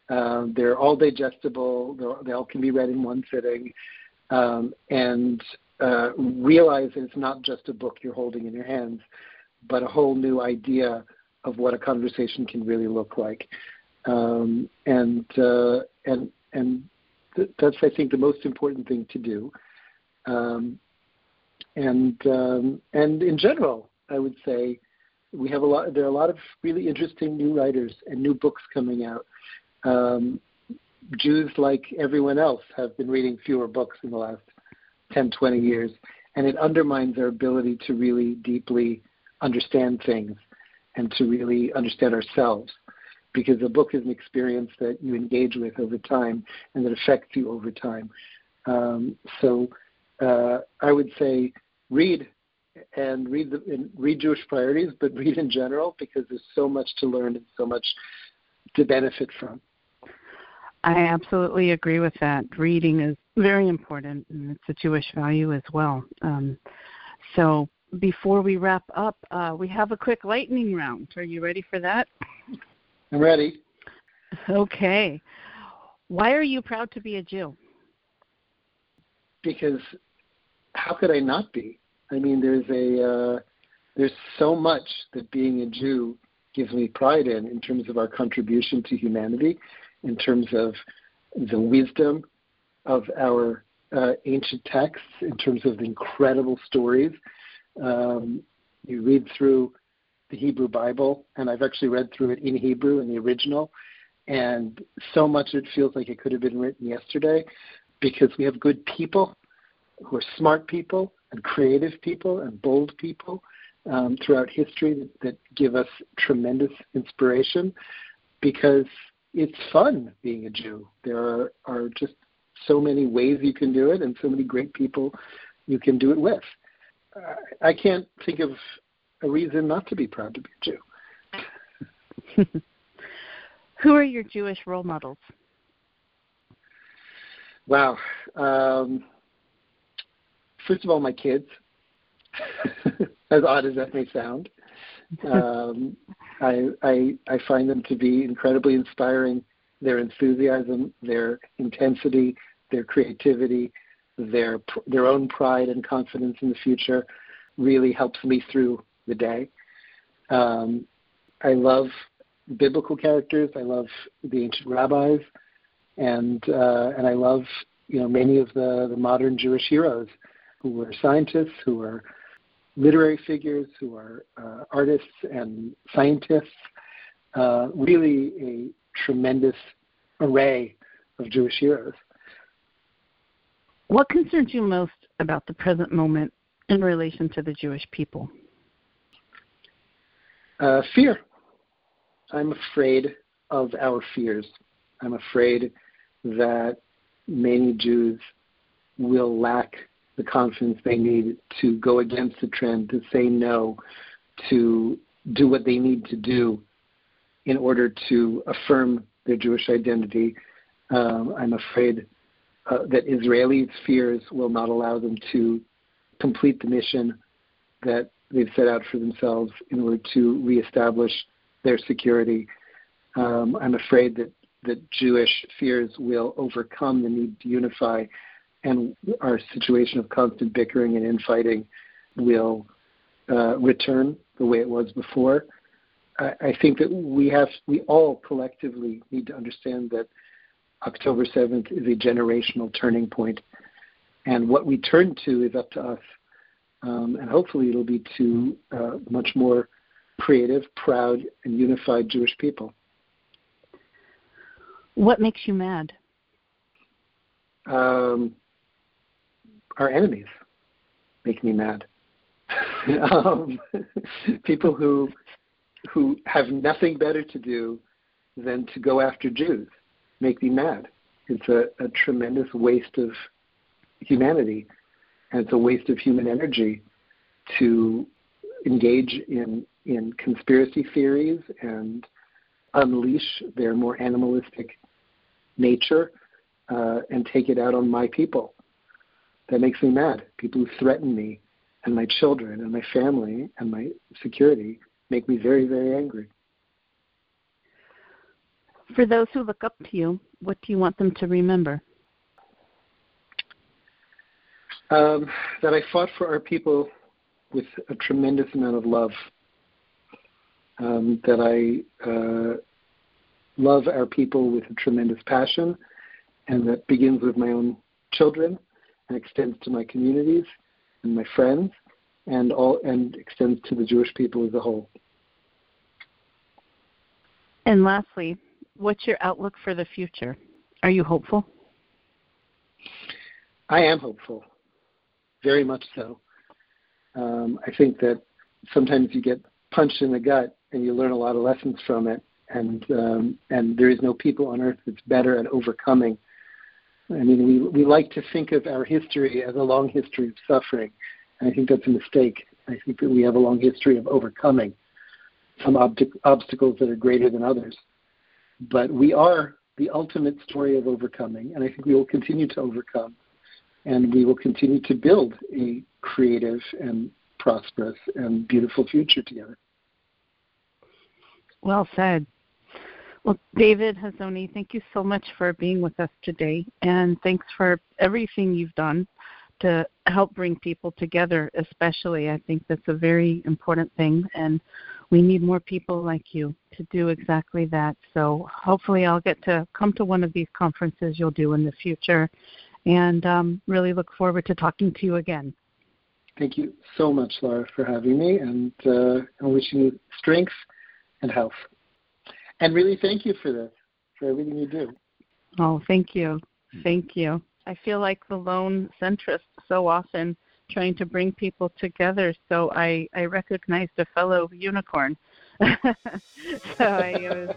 Um, they're all digestible. They're, they all can be read in one sitting, um, and uh, realize that it's not just a book you're holding in your hands, but a whole new idea of what a conversation can really look like. Um, and uh, and and that's I think the most important thing to do. Um, and um, and in general, I would say we have a lot. There are a lot of really interesting new writers and new books coming out. Um, Jews, like everyone else, have been reading fewer books in the last 10, 20 years, and it undermines our ability to really deeply understand things and to really understand ourselves because a book is an experience that you engage with over time and that affects you over time. Um, so uh, I would say read and read the, and read Jewish priorities, but read in general because there's so much to learn and so much to benefit from. I absolutely agree with that. Reading is very important, and it's a Jewish value as well. Um, so before we wrap up, uh, we have a quick lightning round. Are you ready for that? I'm ready. Okay. Why are you proud to be a Jew? Because how could I not be? I mean, there's a uh, there's so much that being a Jew gives me pride in, in terms of our contribution to humanity, in terms of the wisdom of our uh, ancient texts, in terms of the incredible stories. Um, you read through the Hebrew Bible, and I've actually read through it in Hebrew in the original, and so much it feels like it could have been written yesterday because we have good people who are smart people and creative people and bold people um, throughout history that, that give us tremendous inspiration because it's fun being a Jew. There are, are just so many ways you can do it and so many great people you can do it with. Uh, I can't think of a reason not to be proud to be a Jew. Who are your Jewish role models? Wow. Um, first of all, my kids, as odd as that may sound. Um, I, I, I find them to be incredibly inspiring. Their enthusiasm, their intensity, their creativity, their their own pride and confidence in the future really helps me through the day. Um, I love biblical characters. I love the ancient rabbis, and uh, and I love you know many of the, the modern Jewish heroes who were scientists, who are literary figures, who are uh, artists and scientists. Uh, really, a tremendous array of Jewish heroes. What concerns you most about the present moment in relation to the Jewish people? Uh, fear. I'm afraid of our fears. I'm afraid that many Jews will lack the confidence they need to go against the trend, to say no, to do what they need to do in order to affirm their Jewish identity. Um, I'm afraid uh, that Israelis' fears will not allow them to complete the mission that they've set out for themselves in order to reestablish their security. Um, I'm afraid that, that Jewish fears will overcome the need to unify, and our situation of constant bickering and infighting will uh, return the way it was before. I, I think that we have, we all collectively need to understand that October 7th is a generational turning point, and what we turn to is up to us. Um, and hopefully, it'll be to uh, much more creative, proud, and unified Jewish people. What makes you mad? Um, our enemies make me mad. um, people who who have nothing better to do than to go after Jews make me mad. It's a, a tremendous waste of humanity, and it's a waste of human energy to engage in in conspiracy theories and unleash their more animalistic nature uh, and take it out on my people. That makes me mad. People who threaten me and my children and my family and my security make me very, very angry. For those who look up to you, what do you want them to remember? Um, that I fought for our people with a tremendous amount of love um, that I uh, love our people with a tremendous passion, and that begins with my own children and extends to my communities and my friends, and all and extends to the Jewish people as a whole. And lastly, what's your outlook for the future? Are you hopeful? I am hopeful, very much so. Um, I think that sometimes you get punched in the gut and you learn a lot of lessons from it. And um, and there is no people on earth that's better at overcoming. I mean, we we like to think of our history as a long history of suffering, and I think that's a mistake. I think that we have a long history of overcoming some ob- obstacles that are greater than others. But we are the ultimate story of overcoming, and I think we will continue to overcome, and we will continue to build a creative and prosperous and beautiful future together. Well said. Well, David Hazony, thank you so much for being with us today, and thanks for everything you've done to help bring people together, especially. I think that's a very important thing, and we need more people like you to do exactly that. So hopefully, I'll get to come to one of these conferences you'll do in the future, and um, really look forward to talking to you again. Thank you so much, Laura, for having me, and uh, I'm wishing you strength and health. And really, thank you for this, for everything you do. Oh, thank you. Hmm. Thank you. I feel like the lone centrist so often trying to bring people together. So I, I recognized a fellow unicorn. so I was.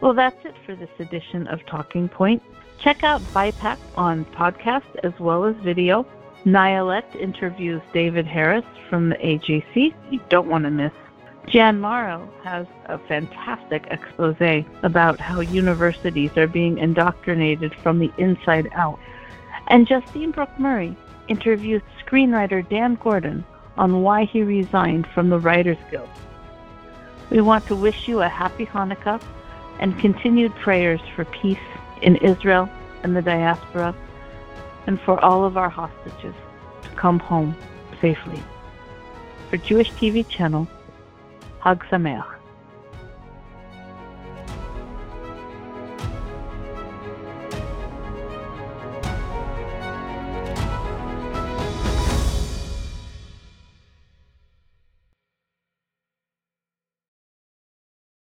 Well, that's it for this edition of Talking Point. Check out BIPAC on podcast as well as video. Nialette interviews David Harris from the AJC. You don't want to miss. Jan Morrow has a fantastic expose about how universities are being indoctrinated from the inside out. And Justine Brooke Murray interviews screenwriter Dan Gordon on why he resigned from the Writers Guild. We want to wish you a happy Hanukkah and continued prayers for peace in Israel and the diaspora and for all of our hostages to come home safely. For Jewish TV Channel, Hug sa.